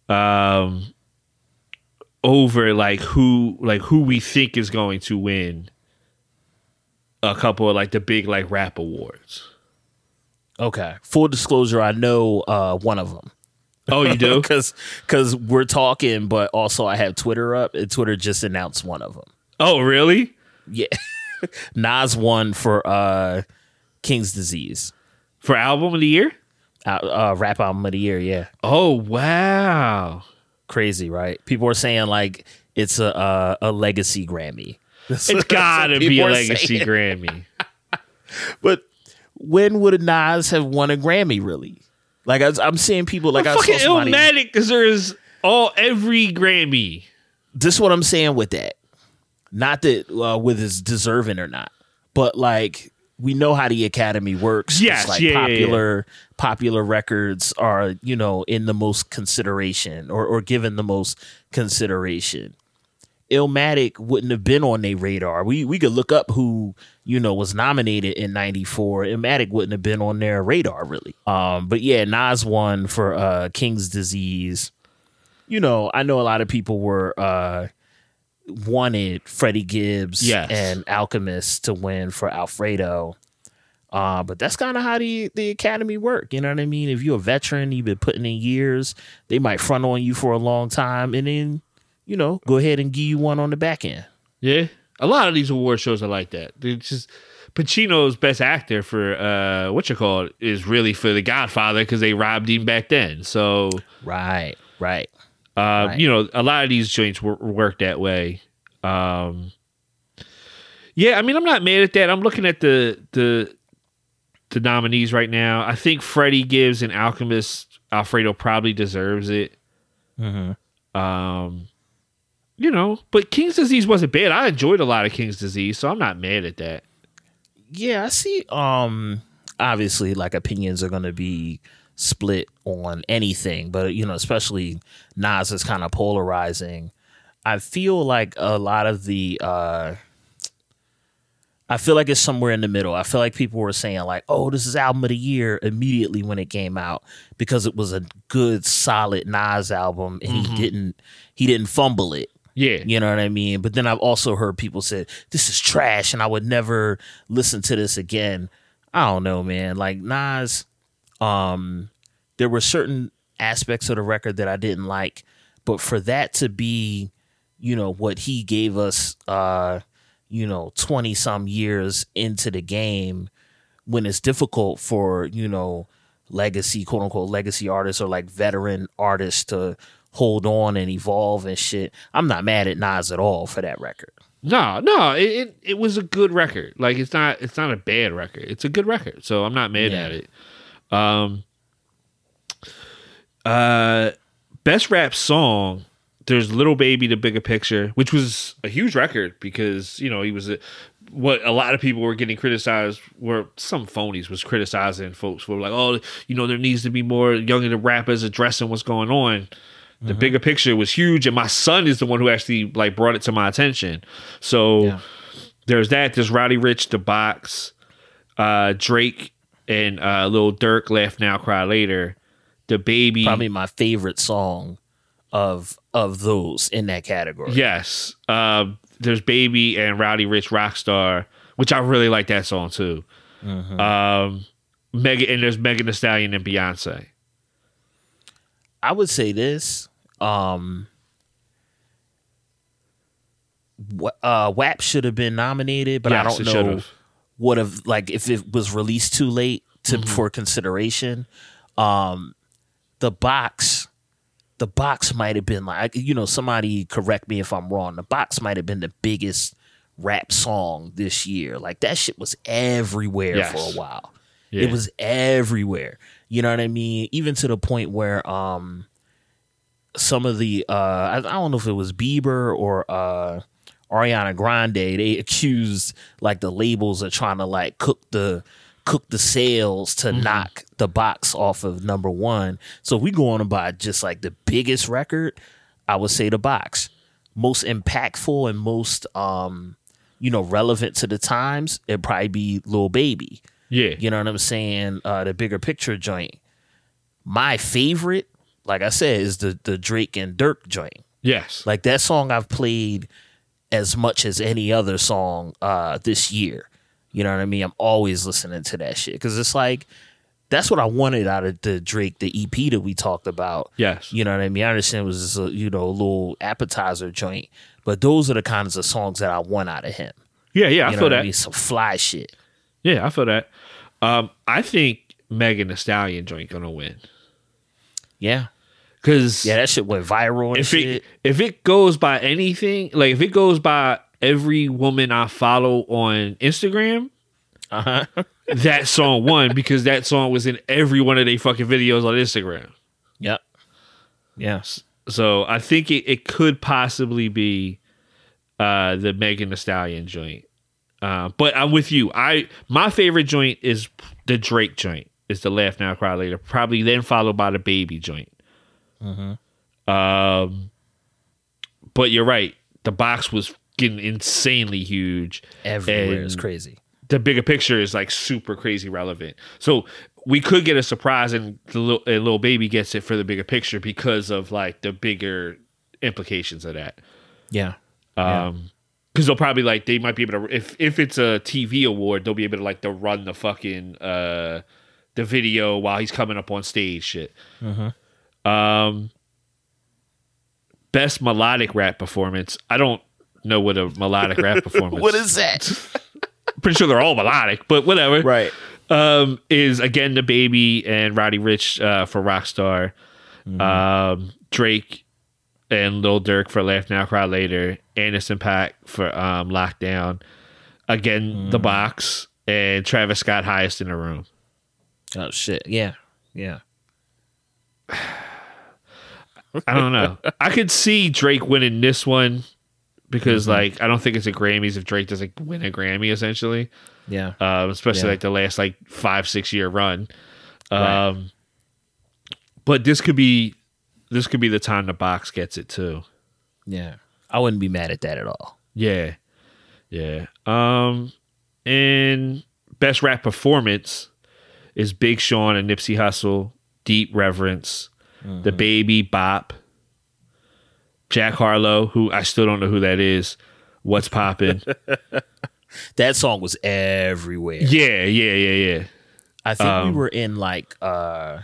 um, over like who like who we think is going to win a couple of like the big like rap awards. Okay. Full disclosure, I know uh, one of them. Oh, you do? Because because we're talking, but also I have Twitter up, and Twitter just announced one of them. oh, really? Yeah, Nas won for uh, King's Disease, For album of the year? uh, uh, rap album of the year. Yeah, Oh, wow. crazy, right? People are saying like it's a a, a legacy Grammy. It's gotta be a legacy saying. Grammy. But when would Nas have won a Grammy? Really? Like I, I'm seeing people like I saw fucking somebody. Illmatic deserves all every Grammy. this is what I'm saying with that. Not that uh, with his deserving or not, but like we know how the Academy works. Yes, it's like yeah, yeah, yeah. popular popular records are you know in the most consideration or or given the most consideration. Illmatic wouldn't have been on their radar. We we could look up who you know was nominated in '94. Illmatic wouldn't have been on their radar really. Um, but yeah, Nas won for uh, King's Disease. You know, I know a lot of people were uh, wanted Freddie Gibbs Yes. and Alchemist to win for Alfredo. Uh, but that's kind of how the, the academy work. You know what I mean? If you're a veteran, you've been putting in years, they might front on you for a long time and then, you know, go ahead and give you one on the back end. Yeah. A lot of these award shows are like that. They just Pacino's best actor for uh what you call it is really for The Godfather because they robbed him back then. So Right, right. uh, Right. you know, a lot of these joints wor- work that way. Um Yeah, I mean I'm not mad at that. I'm looking at the the the nominees right now. I think Freddie Gibbs and Alchemist Alfredo probably deserves it. Mm-hmm. Um, you know, but King's Disease wasn't bad. I enjoyed a lot of King's Disease, so I'm not mad at that. Yeah, I see. Um, obviously, like opinions are going to be split on anything, but you know, especially Nas is kind of polarizing. I feel like a lot of the uh I feel like it's somewhere in the middle. I feel like people were saying like, "Oh, this is album of the year" immediately when it came out because it was a good, solid Nas album, and he didn't he didn't fumble it. Yeah. You know what I mean? But then I've also heard people say this is trash, and I would never listen to this again. I don't know, man. Like Nas, um, there were certain aspects of the record that I didn't like, but for that to be, you know, what he gave us, uh, you know, twenty some years into the game, when it's difficult for you know legacy quote unquote legacy artists or like veteran artists to hold on and evolve and shit. I'm not mad at Nas at all for that record. No, no, it, it it was a good record. Like it's not it's not a bad record. It's a good record. So I'm not mad Yeah. at it. Um uh best rap song there's Lil Baby the Bigger Picture, which was a huge record because, you know, he was a what a lot of people were getting criticized were some phonies was criticizing folks were like, oh, you know, there needs to be more younger rappers addressing what's going on. The bigger picture was huge, and my son is the one who actually like brought it to my attention. So Yeah. there's that. There's Roddy Ricch, The Box, uh, Drake, and uh, Lil Durk. Laugh now, cry later. DaBaby. Probably my favorite song of of those in that category. Yes. Um, there's Baby and Roddy Ricch Rockstar, which I really like that song too. Um, Mega and there's Megan Thee Stallion and Beyonce. I would say this. Um uh WAP should have been nominated, but I don't know should've. would have like if it was released too late to Mm-hmm. for consideration. Um the box the box might have been like you know somebody correct me if I'm wrong. The box might have been the biggest rap song this year. Like that shit was everywhere Yes. for a while. Yeah. It was everywhere. You know what I mean? Even to the point where um some of the uh I, I don't know if it was Bieber or uh Ariana Grande, they accused like the labels of trying to like cook the cook the sales to knock the box off of number one. So if we go on about just like the biggest record, I would say the box. Most impactful and most um, you know, relevant to the times, it'd probably be Lil Baby. Yeah. You know what I'm saying? Uh, the bigger picture joint. My favorite, like I said, is the the Drake and Durk joint. Yes. Like that song I've played as much as any other song uh this year. You know what I mean? I'm always listening to that shit because it's like that's what I wanted out of the Drake, the EP that we talked about. Yes. You know what I mean? I understand it was just a, you know a little appetizer joint, but those are the kinds of songs that I want out of him. Yeah. Yeah. I You know feel what that. I mean? Some fly shit. Yeah. I feel that. Um, I think Megan Thee Stallion joint gonna win Yeah, because yeah, that shit went viral if shit. it if it goes by anything, like if it goes by every woman I follow on Instagram, Uh huh. that song won because that song was in every one of their fucking videos on Instagram. Yep. Yes. So I think it, it could possibly be uh, the Megan Thee Stallion joint. Uh, but I'm with you. I my favorite joint is the Drake joint. Is the Laugh Now Cry Later. Probably then followed by the Baby joint. Um, but you're right. The box was getting insanely huge. Everywhere is crazy. the bigger picture is like super crazy relevant. So we could get a surprise, and the little, and Lil Baby gets it for the bigger picture because of like the bigger implications of that. Yeah. Um, because they'll probably like they might be able to if if it's a TV award, they'll be able to like to run the fucking uh the video while he's coming up on stage. Shit. Um, best melodic rap performance. I don't know what a melodic rap performance. Is. What is that? Pretty sure they're all melodic, but whatever. right. um, is again DaBaby and Roddy Ricch uh, for Rockstar, um, Drake and Lil Durk for Laugh Now Cry Later, Anderson .Paak for um, Lockdown, again the box, and Travis Scott highest in the room. Oh shit. Yeah. Yeah. I don't know. I could see Drake winning this one because like I don't think it's a Grammys if Drake doesn't win a Grammy essentially. Yeah. um, especially Yeah. like the last like five six year run. Right. Um, but this could be this could be the time the box gets it too. Yeah. I wouldn't be mad at that at all. Yeah, yeah. Um, and best rap performance is Big Sean and Nipsey Hussle, Deep Reverence, DaBaby Bop, Jack Harlow, who I still don't know who that is. What's poppin'? That song was everywhere. yeah, yeah, yeah, yeah. I think Um, we were in like uh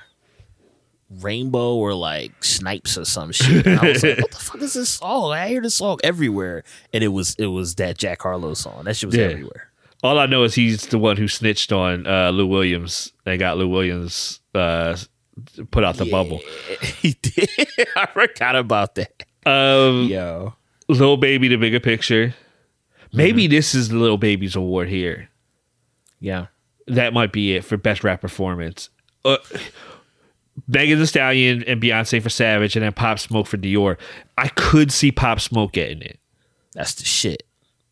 Rainbow or like Snipes or some shit. And I was like, what the fuck is this song? I hear this song everywhere. And it was it was that Jack Harlow song. That shit was Yeah. everywhere. All I know is he's the one who snitched on uh, Lou Williams and got Lou Williams uh, put out the bubble. he did. I forgot about that. Um, Yo. Lil Baby, the bigger picture. Maybe Mm-hmm. this is the Lil Baby's award here. Yeah. That might be it for best rap performance. Uh, Megan Thee Stallion and Beyonce for Savage, and then Pop Smoke for Dior. I could see Pop Smoke getting it. That's the shit.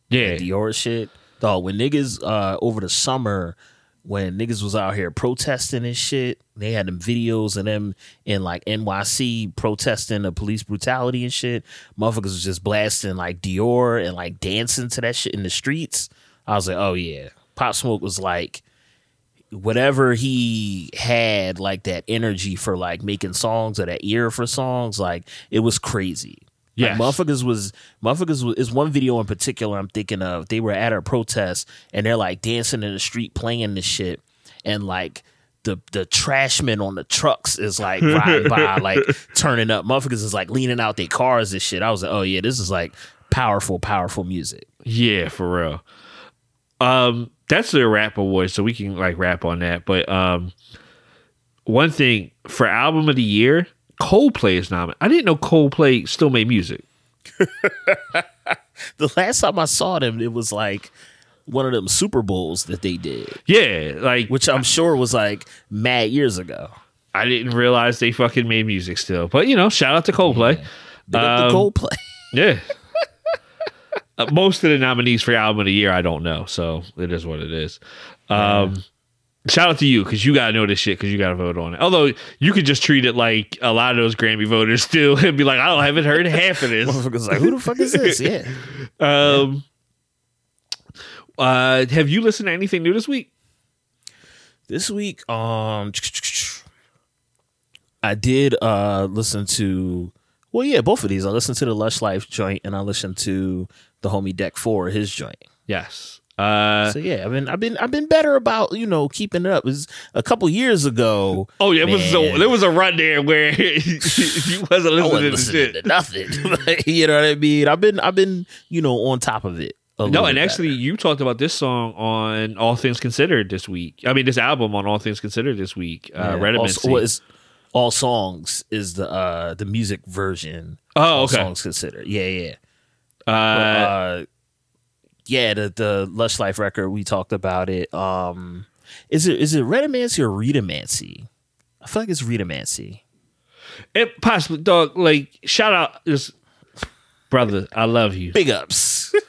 Yeah, Dior shit. Dog, when niggas uh over the summer when niggas was out here protesting and shit, they had them videos of them in like NYC protesting the police brutality and shit. Motherfuckers was just blasting like Dior and like dancing to that shit in the streets. I was like, oh yeah. Pop Smoke was like whatever he had like that energy for like making songs or that ear for songs, like it was crazy. Yes. Like, motherfuckers was motherfuckers was is one video in particular I'm thinking of. They were at a protest and they're like dancing in the street playing this shit and like the the trashmen on the trucks is like riding by like turning up. Motherfuckers is like leaning out their cars and shit. I was like, oh yeah, this is like powerful, powerful music. yeah, for real. Um, that's the rap award, so we can like rap on that. But um, one thing for album of the year, Coldplay is nominated. I didn't know Coldplay still made music. The last time I saw them, it was like one of them Super Bowls that they did, Yeah, like which I'm sure was like mad years ago. I didn't realize they fucking made music still. But you know, shout out to Coldplay. The Um, Coldplay. Yeah. Uh, most of the nominees for album of the year, I don't know, so it is what it is. Um, Shout out to you because you gotta know this shit because you gotta vote on it. Although you could just treat it like a lot of those Grammy voters do and be like, I don't haven't heard half of this. Motherfuckers like, who the fuck is this? Yeah. Um, uh, have you listened to anything new this week? This week, um, I did uh listen to. Well, yeah, both of these. I listened to the Lush Life joint, and I listened to the homie Deck Four, his joint. Yes. Uh, So yeah, I've been, I've been, I've been better about you know keeping it up. It was a couple years ago. oh yeah, it was a, there was a run there where you wasn't listening to listening shit. to nothing. You know what I mean? I've been, I've been, you know, on top of it. No, and actually, you talked about this song on All Things Considered this week. I mean, this album on All Things Considered this week. Uh, better. Yeah, all, well, all songs is the uh the music version. Oh, okay. all songs considered. Yeah, yeah. uh, uh, yeah, the the Lush Life record we talked about it. Um, is it is it Redamancy or Redamancy? I feel like it's Redamancy. it possibly, dog. Like, shout out, just brother, I love you. Big ups.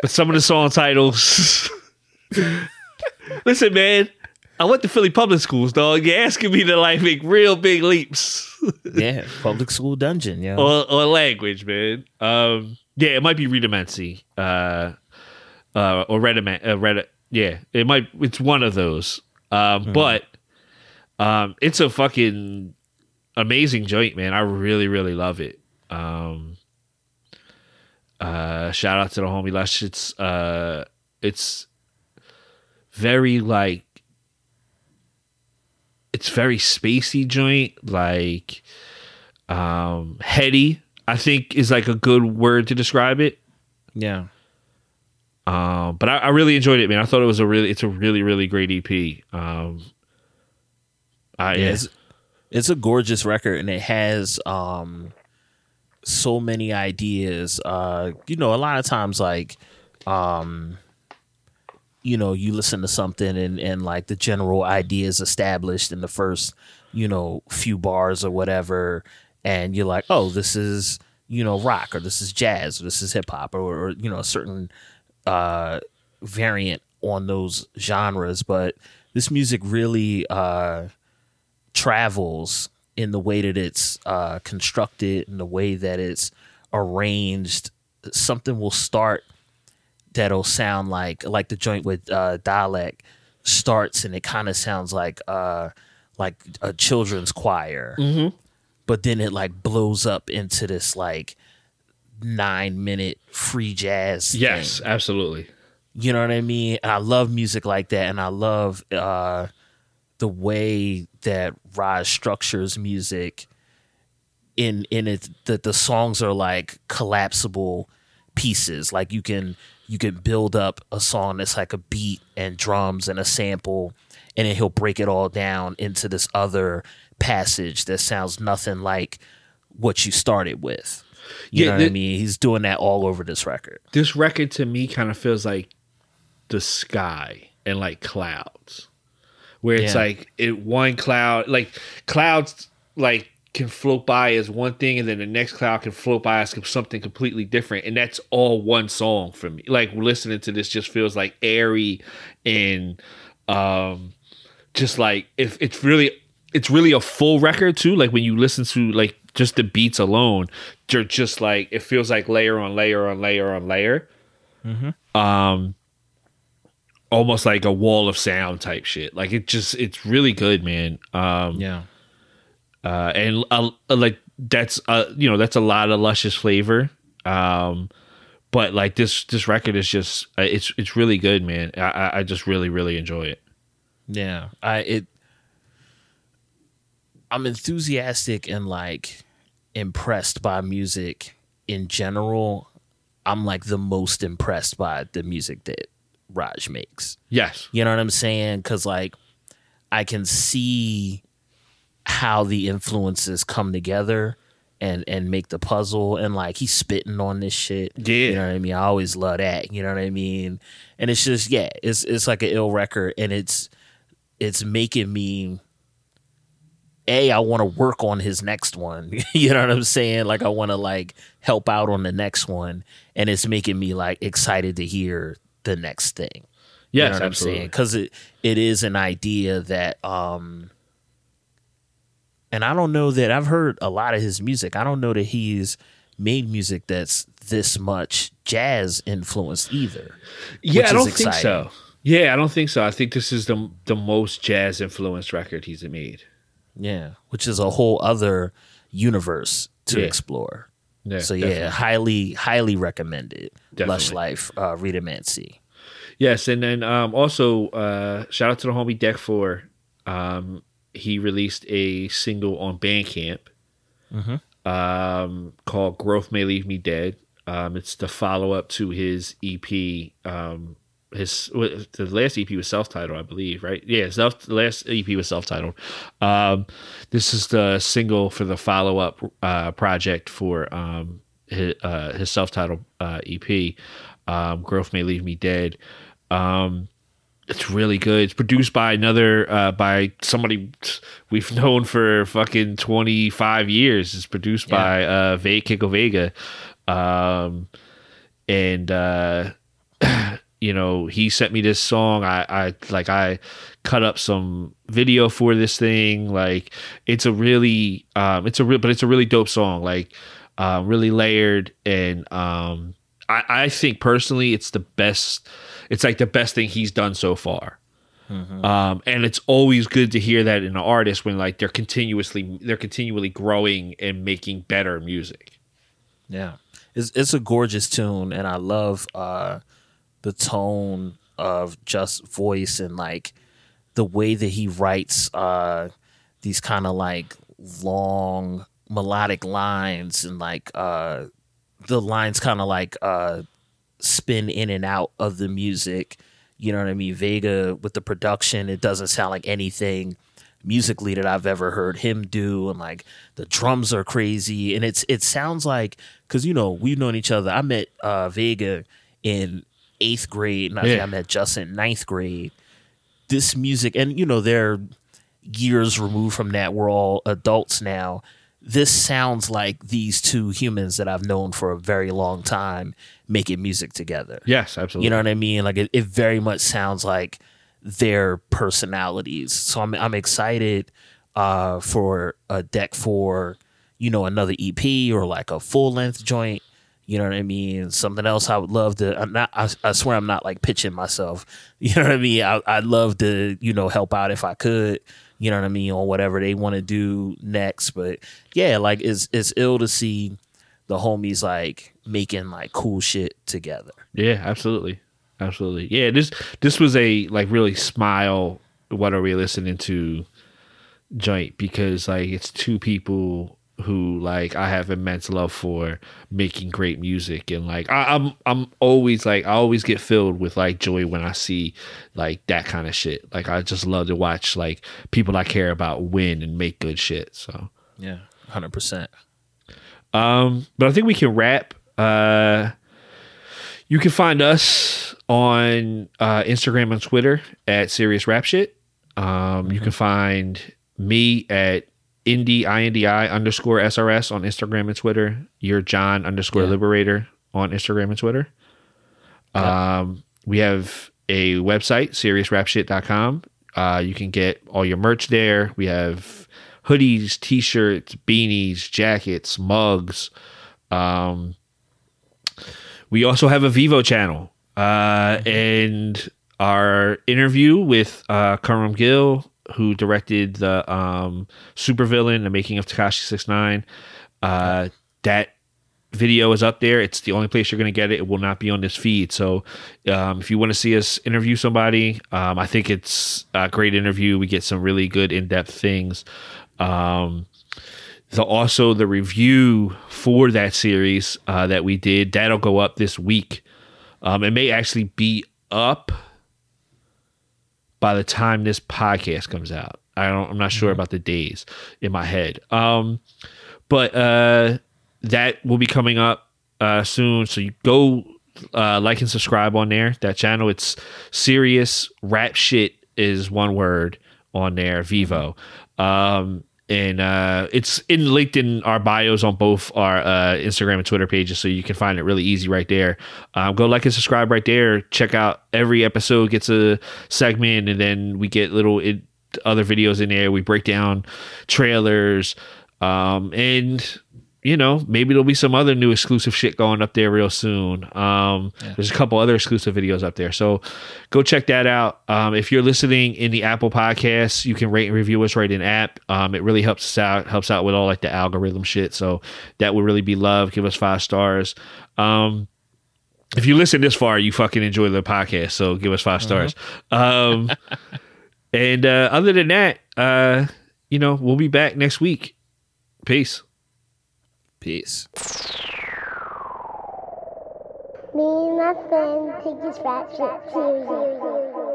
But some of the song titles. Listen, man, I went to Philly public schools, dog. You're asking me to like make real big leaps yeah, public school dungeon. Yeah, Or, on language, man. Um, yeah, it might be Redamancy, uh, uh, or Redaman, uh, Red. Yeah, it might. It's one of those. Um, but um, it's a fucking amazing joint, man. I really, really love it. Um, uh, shout out to the homie Lush. It's uh, it's very like it's very spacey joint, like um heady. I think is like a good word to describe it. yeah. Um, but I, I really enjoyed it, man. I thought it was a really, it's a really, really great EP. Um, I, Yeah, it's, it's a gorgeous record and it has um so many ideas. Uh you know, a lot of times like um you know, you listen to something and and like the general idea is established in the first, you know, few bars or whatever and you're like, "Oh, this is, you know, rock or this is jazz or this is hip hop or, or you know, a certain uh variant on those genres, but this music really uh, travels in the way that it's uh, constructed, in the way that it's arranged. Something will start that'll sound like like the joint with uh, Dalek starts, and it kind of sounds like uh, like a children's choir, but then it like blows up into this like nine minute free jazz. Yes, thing. absolutely. You know what I mean? And I love music like that, and I love uh, the way that Raj structures music. In in it, that the songs are like collapsible pieces. Like you can you can build up a song that's like a beat and drums and a sample, and then he'll break it all down into this other passage that sounds nothing like what you started with. You Yeah, know what I mean? He's doing that all over this record. This record to me kind of feels like the sky and like clouds, where it's Yeah. like it one cloud, like clouds, like can float by as one thing, and then the next cloud can float by as something completely different, and that's all one song for me. Like listening to this just feels like airy and um just like if it's really it's really a full record too like when you listen to like just the beats alone they're just like it feels like layer on layer on layer on layer um almost like a wall of sound type shit like it just it's really good man um Yeah. uh, and uh, like that's uh, you know that's a lot of luscious flavor. Um, but like this this record is just uh, it's it's really good, man. I I just really really enjoy it. Yeah, I it. I'm enthusiastic and like impressed by music in general. I'm like the most impressed by the music that Raj makes. Yes, You know what I'm saying? Because like I can see how the influences come together and and make the puzzle and like he's spitting on this shit. Yeah. You know what I mean? I always love that. You know what I mean? And it's just yeah, it's it's like an ill record and it's it's making me a I want to work on his next one. you know what I'm saying? Like I want to like help out on the next one and it's making me like excited to hear the next thing. You yes, know what I'm saying? absolutely. Because it it is an idea that um and I don't know that I've heard a lot of his music. I don't know that he's made music that's this much jazz influenced either. Yeah, I don't think so. Yeah, I don't think so. I think this is the the most jazz influenced record he's made. Yeah, which is a whole other universe to Yeah. explore. Yeah, so yeah, definitely. highly highly recommended. Lush Life, uh, Redamancy. Yes, and then um, also uh, shout out to the homie Deck Four. Um, he released a single on Bandcamp um, called "Growth May Leave Me Dead." Um, it's the follow up to his EP. Um, his the last EP was self titled, I believe, right? Yeah, self the last EP was self titled. Um, this is the single for the follow up uh, project for um, his, uh, his self titled uh, EP. Um, Growth May Leave Me Dead. Um, it's really good. It's produced by another uh, by somebody we've known for fucking twenty five years. It's produced by uh, Ve Kiko Vega, um, and uh, you know he sent me this song. I, I like I cut up some video for this thing. Like it's a really um, it's a real but it's a really dope song. Like uh, really layered and um, I, I think personally it's the best. It's like the best thing he's done so far. Um, and it's always good to hear that in an artist when like they're continuously they're continually growing and making better music. Yeah. It's it's a gorgeous tune and I love uh the tone of just voice and like the way that he writes uh these kind of like long melodic lines and like uh the lines kind of like uh spin in and out of the music. You know what I mean? Vega with the production, it doesn't sound like anything musically that I've ever heard him do, and like the drums are crazy, and it's it sounds like because you know we've known each other. I met uh, Vega in eighth grade, and I think Yeah. I met Justin in ninth grade. This music, and you know they're years removed from that. We're all adults now. this sounds like these two humans that I've known for a very long time making music together. Yes, absolutely. You know what I mean? Like it, it very much sounds like their personalities. So I'm I'm excited uh, for a deck for you know another EP or like a full length joint. You know what I mean? Something else I would love to. I'm not. I, I swear I'm not like pitching myself. You know what I mean? I, I'd love to you know help out if I could. You know what I mean on whatever they want to do next. But yeah, like it's it's ill to see the homies like making like cool shit together. Yeah, absolutely, absolutely. Yeah, this this was a like really smile. What are we listening to? Joint because like it's two people who like I have immense love for making great music and like I, I'm I'm always like I always get filled with like joy when I see like that kind of shit. Like I just love to watch like people I care about win and make good shit. So Yeah, hundred percent. um, but I think we can wrap. Uh, you can find us on uh, Instagram and Twitter at Serious Rap Shit. Um, You can find me at Indie INDI underscore SRS on Instagram and Twitter. You're John underscore Yeah. Liberator on Instagram and Twitter. Um, we have a website, seriousrapshit.com. Uh, you can get all your merch there. We have hoodies, t-shirts, beanies, jackets, mugs. Um, we also have a Vivo channel. Uh, and our interview with uh, Karam Gill, who directed the um, supervillain, the making of Tekashi 69, uh, that video is up there. It's the only place you're going to get it. It will not be on this feed. So um, if you want to see us interview somebody, um, I think it's a great interview. We get some really good in depth things. Um, the also the review for that series uh, that we did that'll go up this week. Um, it may actually be up by the time this podcast comes out. I don't. I'm not sure about the days in my head. Um, but uh, that will be coming up uh, soon. So you go uh, like and subscribe on there. That channel. It's serious rap shit is one word on there. Vivo. Um, and uh, it's in linked in our bios on both our uh, Instagram and Twitter pages, so you can find it really easy right there. Um, go like and subscribe right there. Check out every episode gets a segment, and then we get little it, other videos in there. We break down trailers, um, and you know maybe there'll be some other new exclusive shit going up there real soon. Um, There's a couple other exclusive videos up there, so go check that out. Um, if you're listening in the Apple Podcasts, you can rate and review us right in app. Um, it really helps us out, helps out with all like the algorithm shit. So that would really be love. Give us five stars. Um, if you listen this far, you fucking enjoy the podcast. So give us 5 stars. Um, and uh, other than that, uh, you know, we'll be back next week. Peace. Peace. Me and my friend take rap shit seriously.